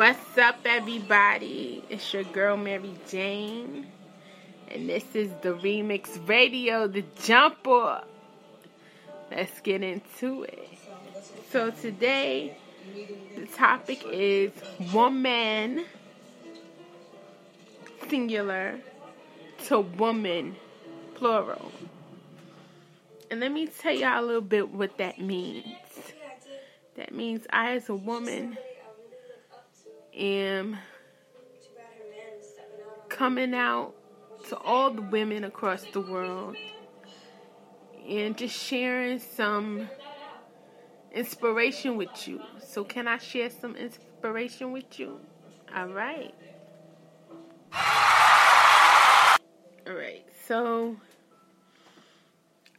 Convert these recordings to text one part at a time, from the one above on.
What's up, everybody? It's your girl Mary Jane, and this is the Remix Radio, the jumper. Let's get into it. So, today, the topic is woman, singular, to woman, plural. And let me tell y'all a little bit what that means. That means I, as a woman, am coming out to all the women across the world and just sharing some inspiration with you. So, can I share some inspiration with you? All right. All right. So,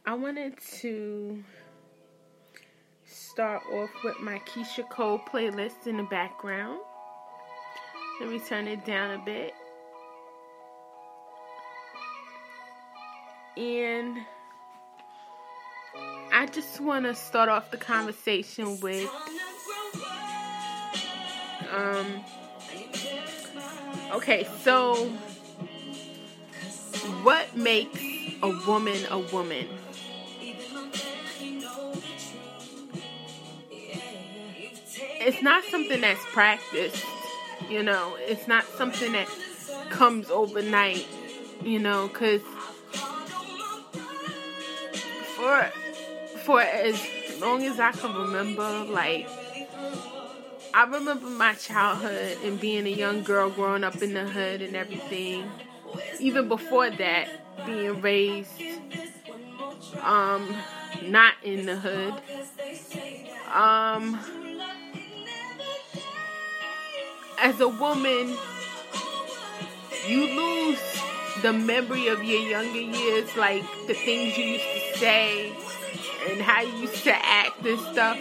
I wanted to start off with my Keyshia Cole playlist in the background. Let me turn it down a bit. And I just want to start off the conversation with um okay, so what makes a woman a woman? It's not something that's practiced you know, it's not something that comes overnight, you know, because for for as long as I can remember, like I remember my childhood and being a young girl growing up in the hood and everything. Even before that, being raised um not in the hood. Um as a woman, you lose the memory of your younger years, like the things you used to say and how you used to act and stuff.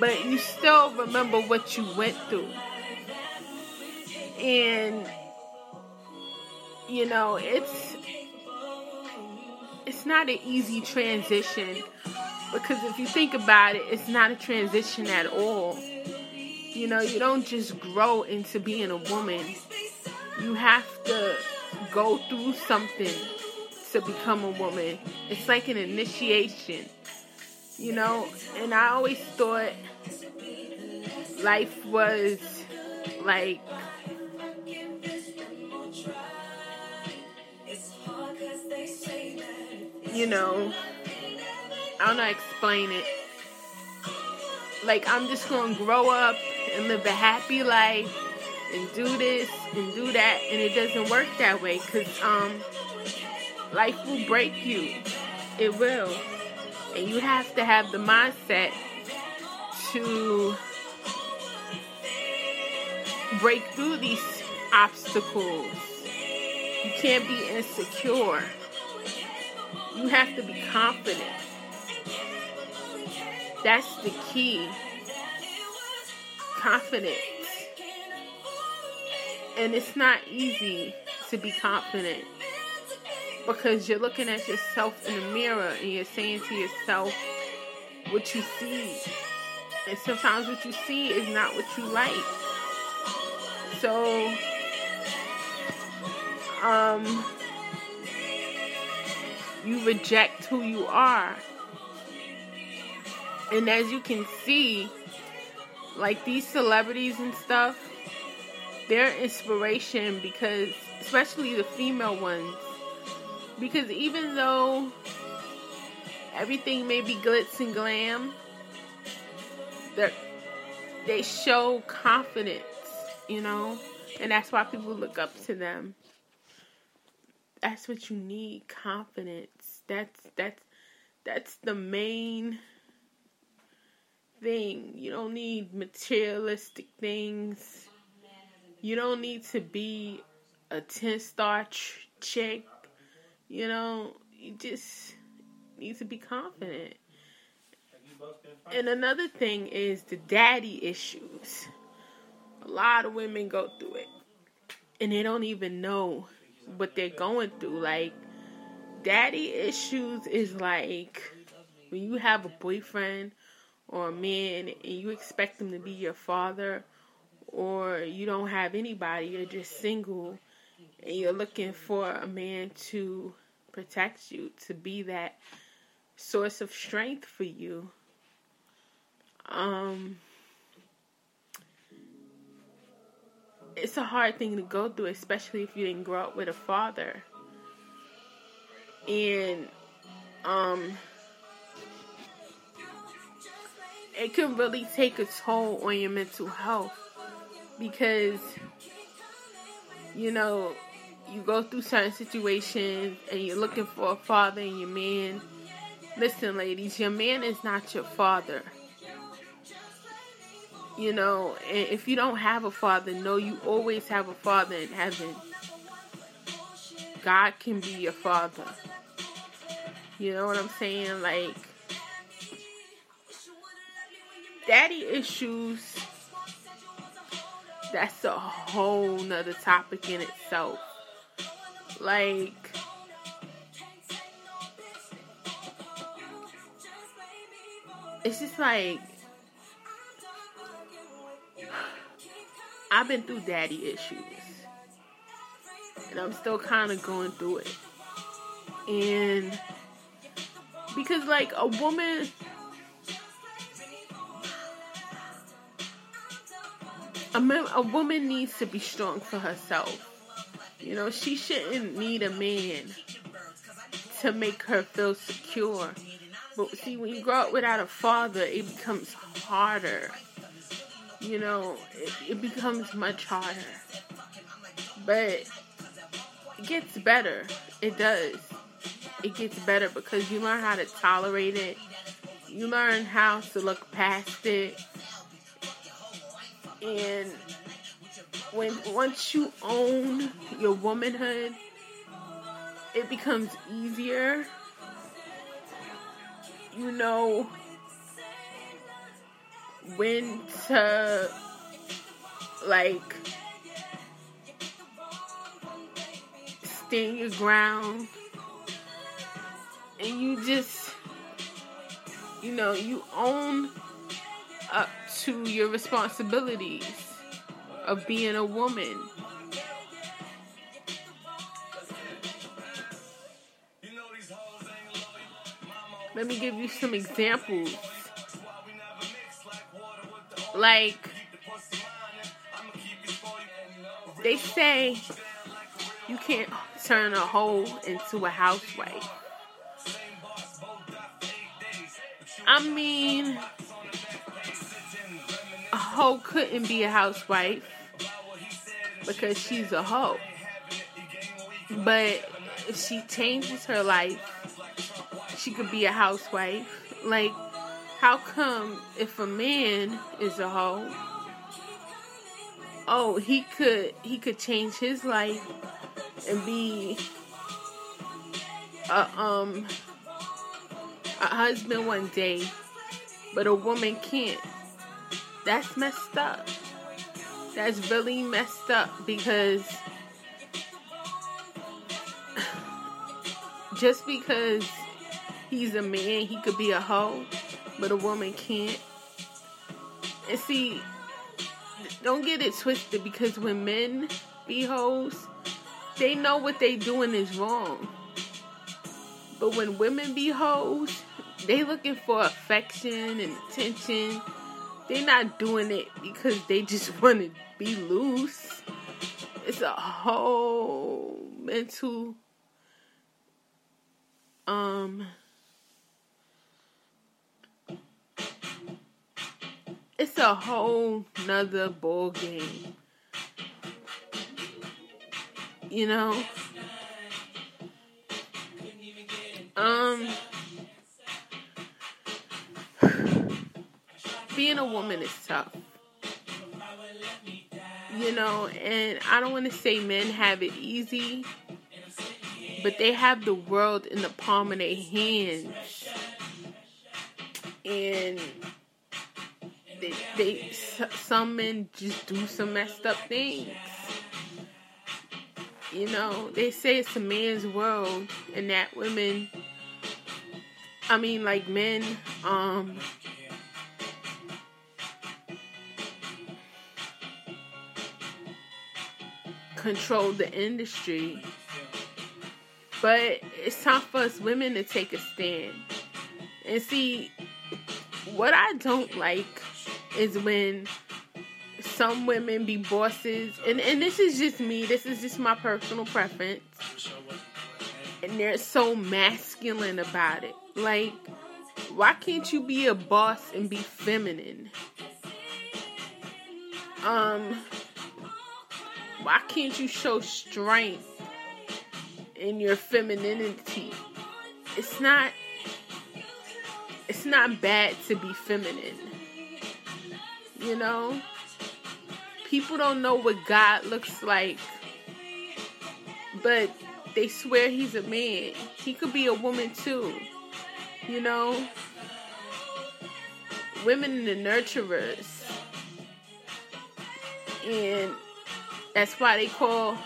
But you still remember what you went through. And you know, it's it's not an easy transition because if you think about it, it's not a transition at all you know, you don't just grow into being a woman. You have to go through something to become a woman. It's like an initiation, you know. And I always thought life was like you know, I don't know explain it. Like I'm just gonna grow up and live a happy life and do this and do that and it doesn't work that way because um life will break you. It will. And you have to have the mindset to break through these obstacles. You can't be insecure. You have to be confident. That's the key confidence. And it's not easy to be confident because you're looking at yourself in the mirror and you're saying to yourself what you see. And sometimes what you see is not what you like. So, um, you reject who you are. And as you can see, like these celebrities and stuff, they're inspiration because, especially the female ones, because even though everything may be glitz and glam, they they show confidence you know? And that's why people look up to them. That's what you need, confidence. That's that's that's the main thing. You don't need materialistic things. You don't need to be a 10 star ch- chick. You know, you just need to be confident. And another thing is the daddy issues. A lot of women go through it. And they don't even know what they're going through. Like, daddy issues is like when you have a boyfriend or a man and you expect them to be your father or you don't have anybody, you're just single and you're looking for a man to protect you, to be that source of strength for you. Um it's a hard thing to go through, especially if you didn't grow up with a father. And um it can really take a toll on your mental health because you know you go through certain situations and you're looking for a father and your man. Listen ladies your man is not your father. You know and if you don't have a father know you always have a father in heaven. God can be your father. You know what i'm saying? Like daddy issues that's a whole nother topic in itself. Like it's just like I've been through daddy issues. And I'm still kind of going through it. And because like a woman a, man, a woman needs to be strong for herself. You know, she shouldn't need a man to make her feel secure. But see, when you grow up without a father, it becomes harder. You know, it, it becomes much harder. But it gets better. It does. It gets better because you learn how to tolerate it. You learn how to look past it and when once you own your womanhood, it becomes easier. You know when to like stand your ground and you just you know you own to your responsibilities of being a woman. Let me give you some examples. Like, they say you can't turn a hoe into a housewife. I mean, hoe couldn't be a housewife because she's a hoe. But if she changes her life, she could be a housewife. Like, how come if a man is a hoe, oh, he could he could change his life and be a um a husband one day, but a woman can't. That's messed up. That's really messed up because just because he's a man, he could be a hoe, but a woman can't. And see, don't get it twisted because when men be hoes, they know what they doing is wrong. But when women be hoes, they looking for affection and attention they're not doing it because they just want to be loose. It's a whole mental um it's a whole nother ball game You know? Um being a woman is tough. You know, and I don't want to say men have it easy, but they have the world in the palm of their hands. And they, they some men just do some messed up things. You know, they say it's a man's world and that women I mean like men um control the industry. But it's time for us women to take a stand. And see, what I don't like is when some women be bosses, and, and this is just me, this is just my personal preference. And they're so masculine about it. Like, why can't you be a boss and be feminine? Um, why can't you show strength in your femininity? It's not it's not bad to be feminine. You know? People don't know what God looks like. But they swear he's a man. He could be a woman too. You know? Women the nurturers. And that's why they call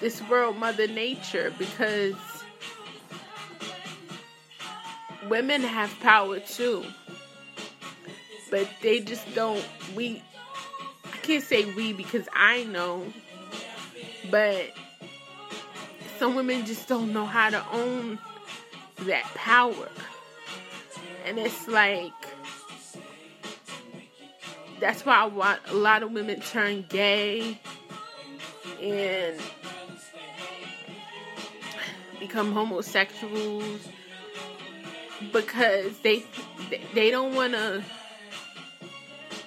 this world Mother Nature because women have power too. But they just don't, we, I can't say we because I know, but some women just don't know how to own that power. And it's like, that's why I want a lot of women turn gay and become homosexuals because they they don't want to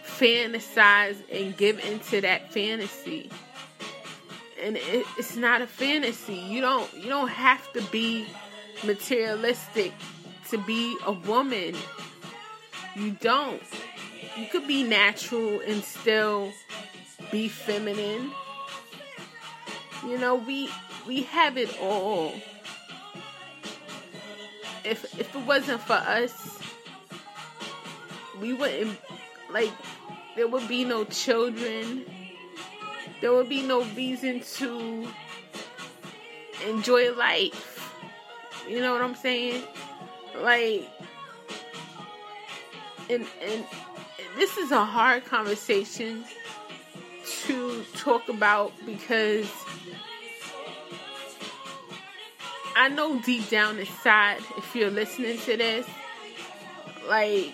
fantasize and give into that fantasy. And it, it's not a fantasy. You don't you don't have to be materialistic to be a woman. You don't you could be natural and still be feminine. You know, we we have it all. If if it wasn't for us, we wouldn't like there would be no children. There would be no reason to enjoy life. You know what I'm saying? Like and and this is a hard conversation to talk about because I know deep down inside, if you're listening to this, like,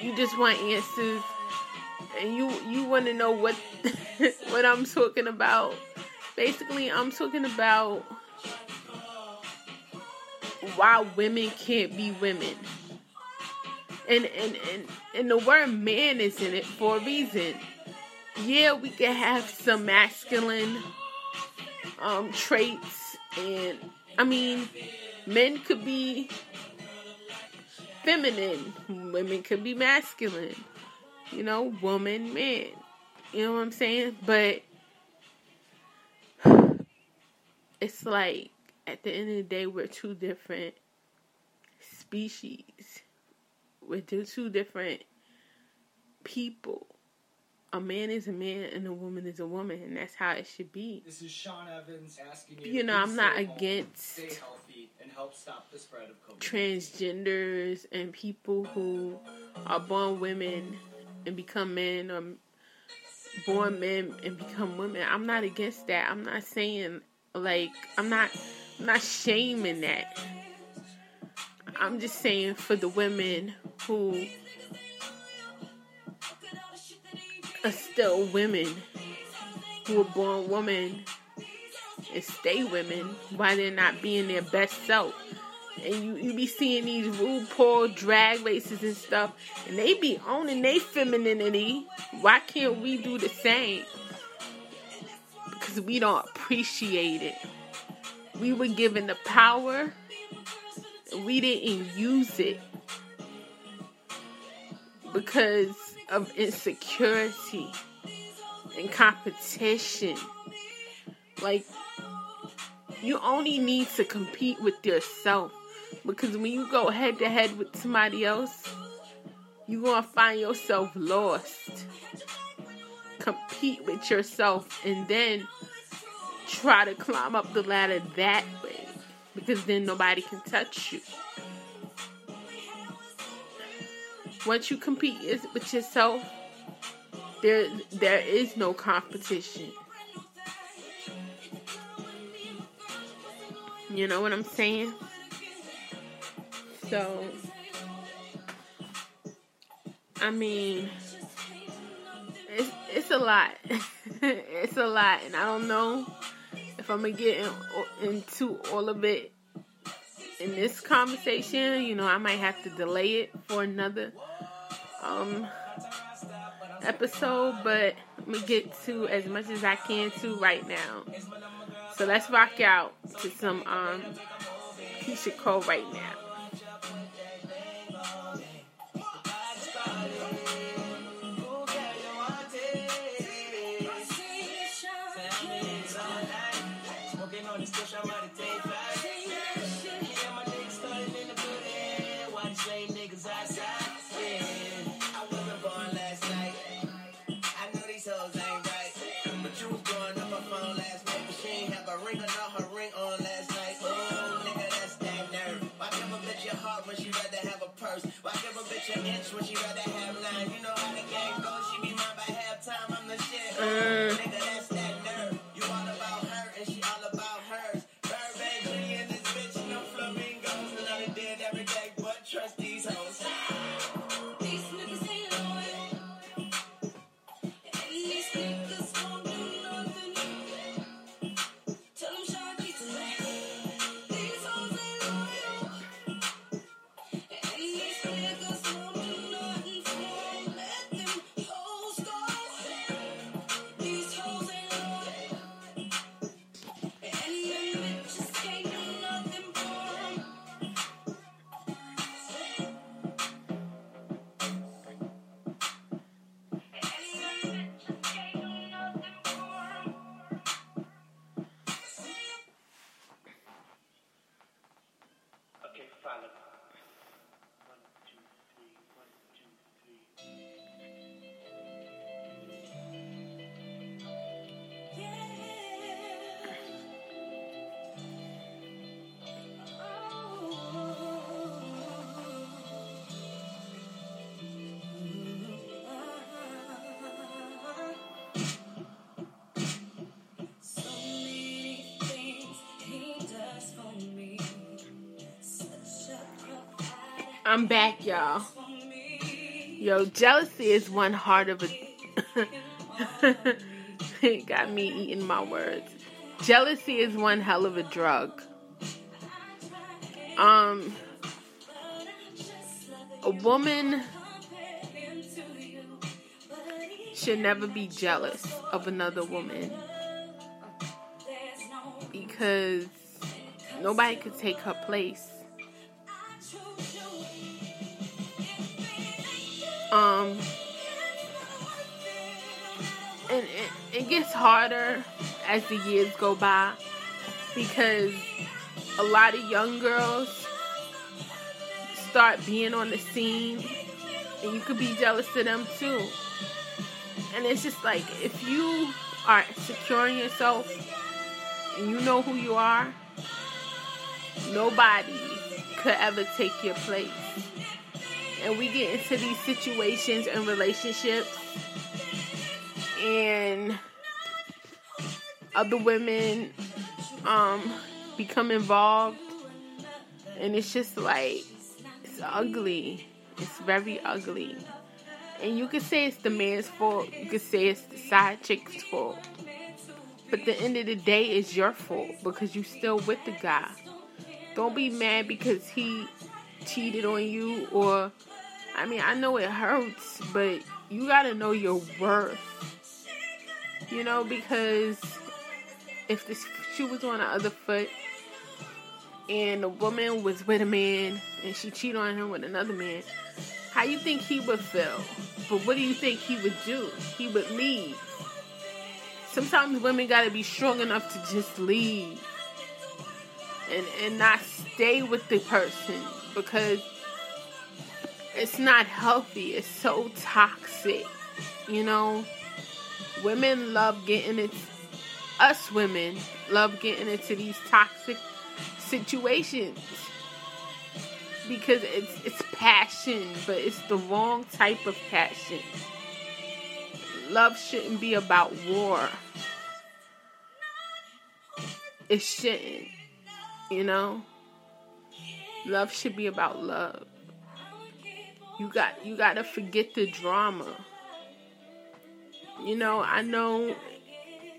you just want answers and you you want to know what what I'm talking about. Basically, I'm talking about why women can't be women and and and and the word man is in it for a reason. Yeah, we can have some masculine um traits and I mean men could be feminine, women could be masculine. You know, woman, man. You know what I'm saying? But it's like at the end of the day we're two different species with two different people. A man is a man and a woman is a woman, and that's how it should be. This is Sean Evans asking you. You know, I'm not against and help stop the spread of COVID. Transgenders and people who are born women and become men, or born men and become women. I'm not against that. I'm not saying like I'm not. I'm not shaming that. I'm just saying for the women who are still women, who are born women and stay women, why they're not being their best self. and you, you be seeing these RuPaul drag races and stuff, and they be owning their femininity. Why can't we do the same? Because we don't appreciate it. We were given the power, we didn't use it because of insecurity and competition. Like, you only need to compete with yourself because when you go head to head with somebody else, you're going to find yourself lost. Compete with yourself and then try to climb up the ladder that because then nobody can touch you. Once you compete with yourself, there there is no competition. You know what I'm saying? So I mean it's it's a lot. it's a lot and I don't know if I'm gonna get in, into all of it in this conversation. You know, I might have to delay it for another um episode, but I'm gonna get to as much as I can to right now. So let's rock out to some um Keyshia Cole right now. extra inch when she rather have nine. You know how the game goes. I'm back, y'all. Yo, jealousy is one heart of a. it got me eating my words. Jealousy is one hell of a drug. Um, a woman should never be jealous of another woman because nobody could take her place. Um, and it, it gets harder as the years go by because a lot of young girls start being on the scene and you could be jealous of them too. And it's just like if you are securing yourself and you know who you are, nobody could ever take your place and we get into these situations and relationships and other women um become involved. And it's just like it's ugly. It's very ugly. And you could say it's the man's fault. You could say it's the side chick's fault. But the end of the day it's your fault because you still with the guy. Don't be mad because he cheated on you or I mean, I know it hurts, but you got to know your worth. You know, because if this shoe was on the other foot and the woman was with a man and she cheated on him with another man, how you think he would feel? But what do you think he would do? He would leave. Sometimes women got to be strong enough to just leave and and not stay with the person because it's not healthy. It's so toxic. You know, women love getting it. Us women love getting into these toxic situations because it's it's passion, but it's the wrong type of passion. Love shouldn't be about war. It shouldn't. You know? Love should be about love. You got you got to forget the drama. You know, I know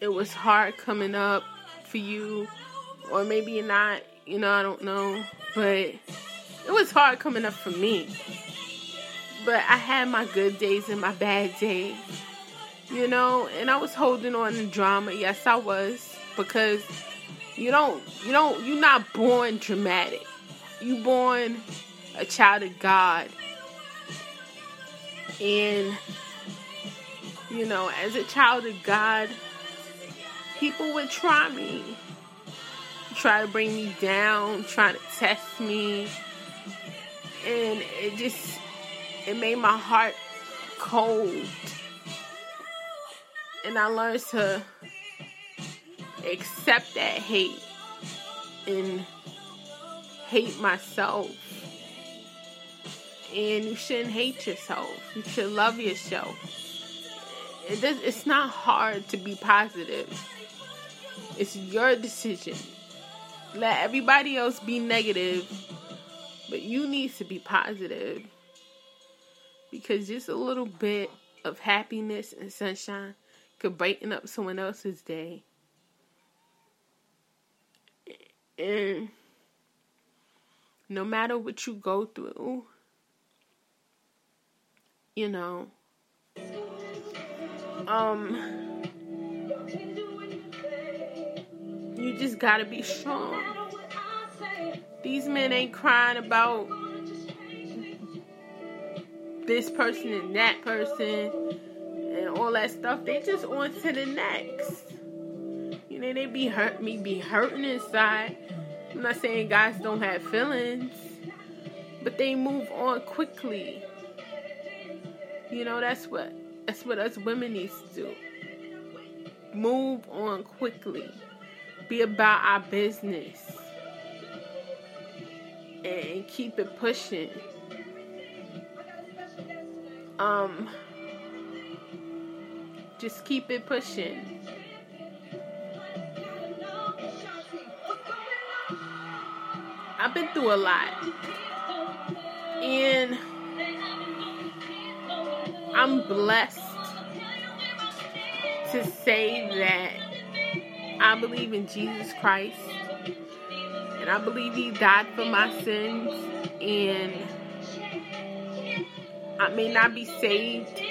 it was hard coming up for you or maybe not, you know, I don't know, but it was hard coming up for me. But I had my good days and my bad days. You know, and I was holding on to drama. Yes, I was because you don't you don't you're not born dramatic. You born a child of God. And you know, as a child of God, people would try me. Try to bring me down, try to test me. And it just it made my heart cold. And I learned to accept that hate and hate myself. And you shouldn't hate yourself. You should love yourself. It does, it's not hard to be positive. It's your decision. Let everybody else be negative, but you need to be positive. Because just a little bit of happiness and sunshine could brighten up someone else's day. And no matter what you go through, you know, um, you just gotta be strong. These men ain't crying about this person and that person and all that stuff. They just on to the next. You know, they be hurt me be hurting inside. I'm not saying guys don't have feelings, but they move on quickly. You know, that's what that's what us women need to do. Move on quickly. Be about our business. And keep it pushing. Um just keep it pushing. I've been through a lot. And I'm blessed to say that I believe in Jesus Christ. And I believe He died for my sins. And I may not be saved,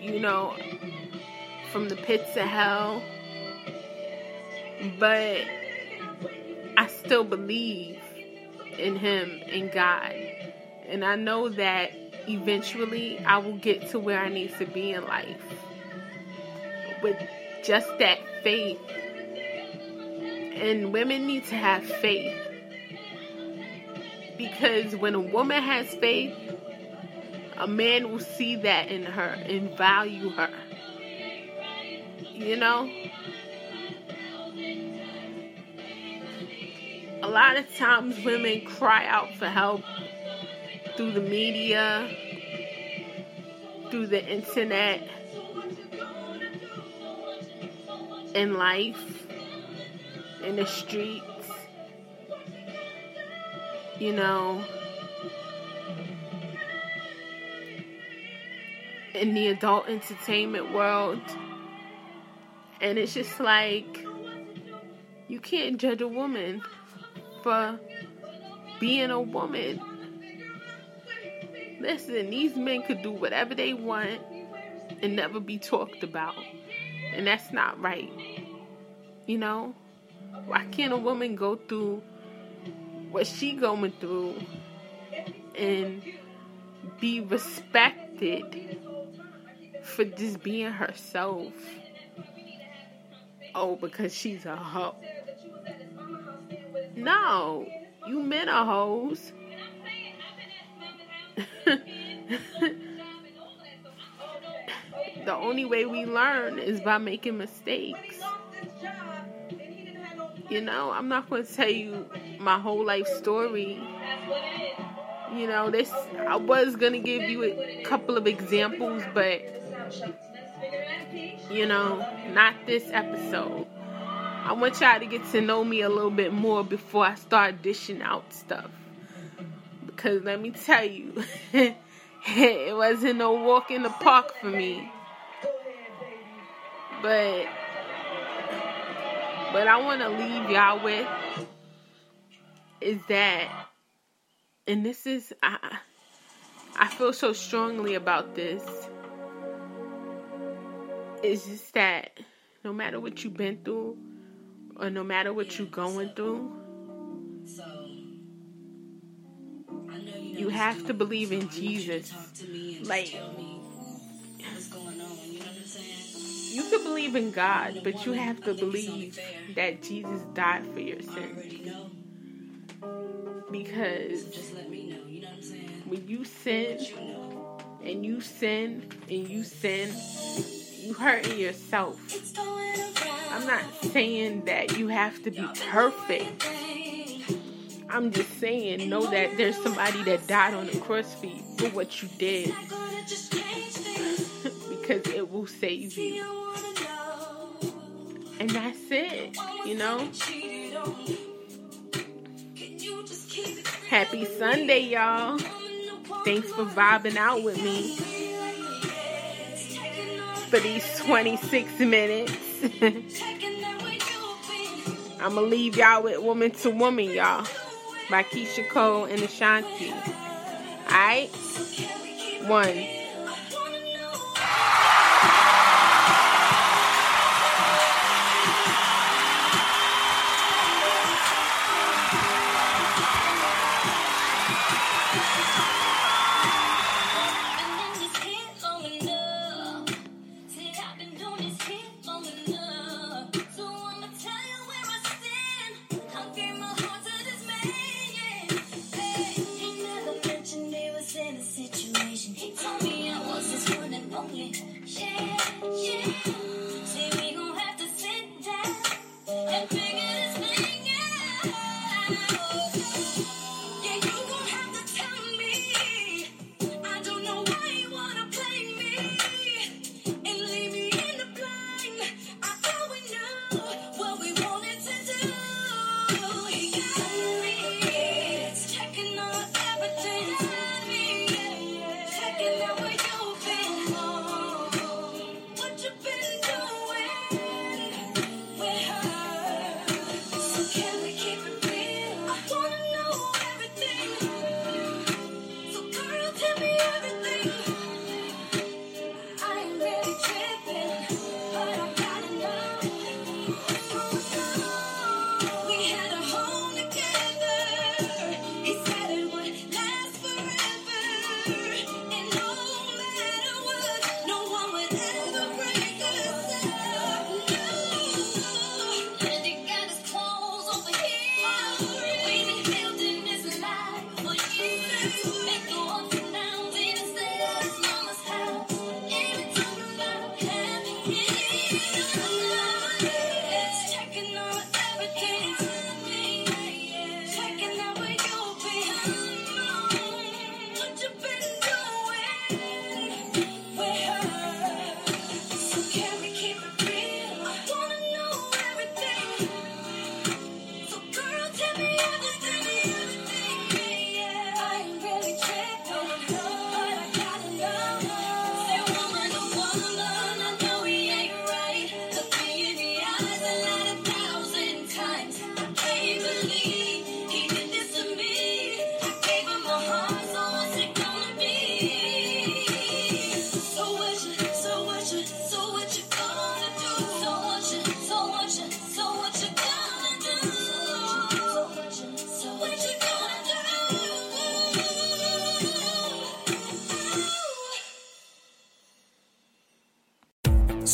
you know, from the pits of hell. But I still believe in Him and God. And I know that eventually I will get to where I need to be in life with just that faith. And women need to have faith. Because when a woman has faith, a man will see that in her and value her. You know? a lot of times women cry out for help through the media, through the internet, in life, in the streets, you know, in the adult entertainment world. And it's just like, you can't judge a woman for being a woman. Listen, these men could do whatever they want and never be talked about. And that's not right. You know? Why can't a woman go through what she going through and be respected for just being herself? Oh, because she's a hoe. No, you men are hoes. the only way we learn is by making mistakes. You know, I'm not going to tell you my whole life story. You know, this I was going to give you a couple of examples, but you know, not this episode. I want y'all to get to know me a little bit more before I start dishing out stuff. Because let me tell you, it wasn't no walk in the park for me. But but I want to leave y'all with is that and this is I I feel so strongly about this is just that no matter what you've been through or no matter what you're going through you have to believe in Jesus like you can believe in God, but you have to believe that Jesus died for your sins. Because when you sin and you sin and you sin, you hurting yourself. I'm not saying that you have to be perfect. I'm just saying, know that there's somebody that died on the cross for you for what you did. because it will save you. And that's it, you know? Happy Sunday, y'all. Thanks for vibing out with me for these 26 minutes. I'm to leave y'all with Woman to Woman, y'all, by Keyshia Cole and Ashanti. Alright? One.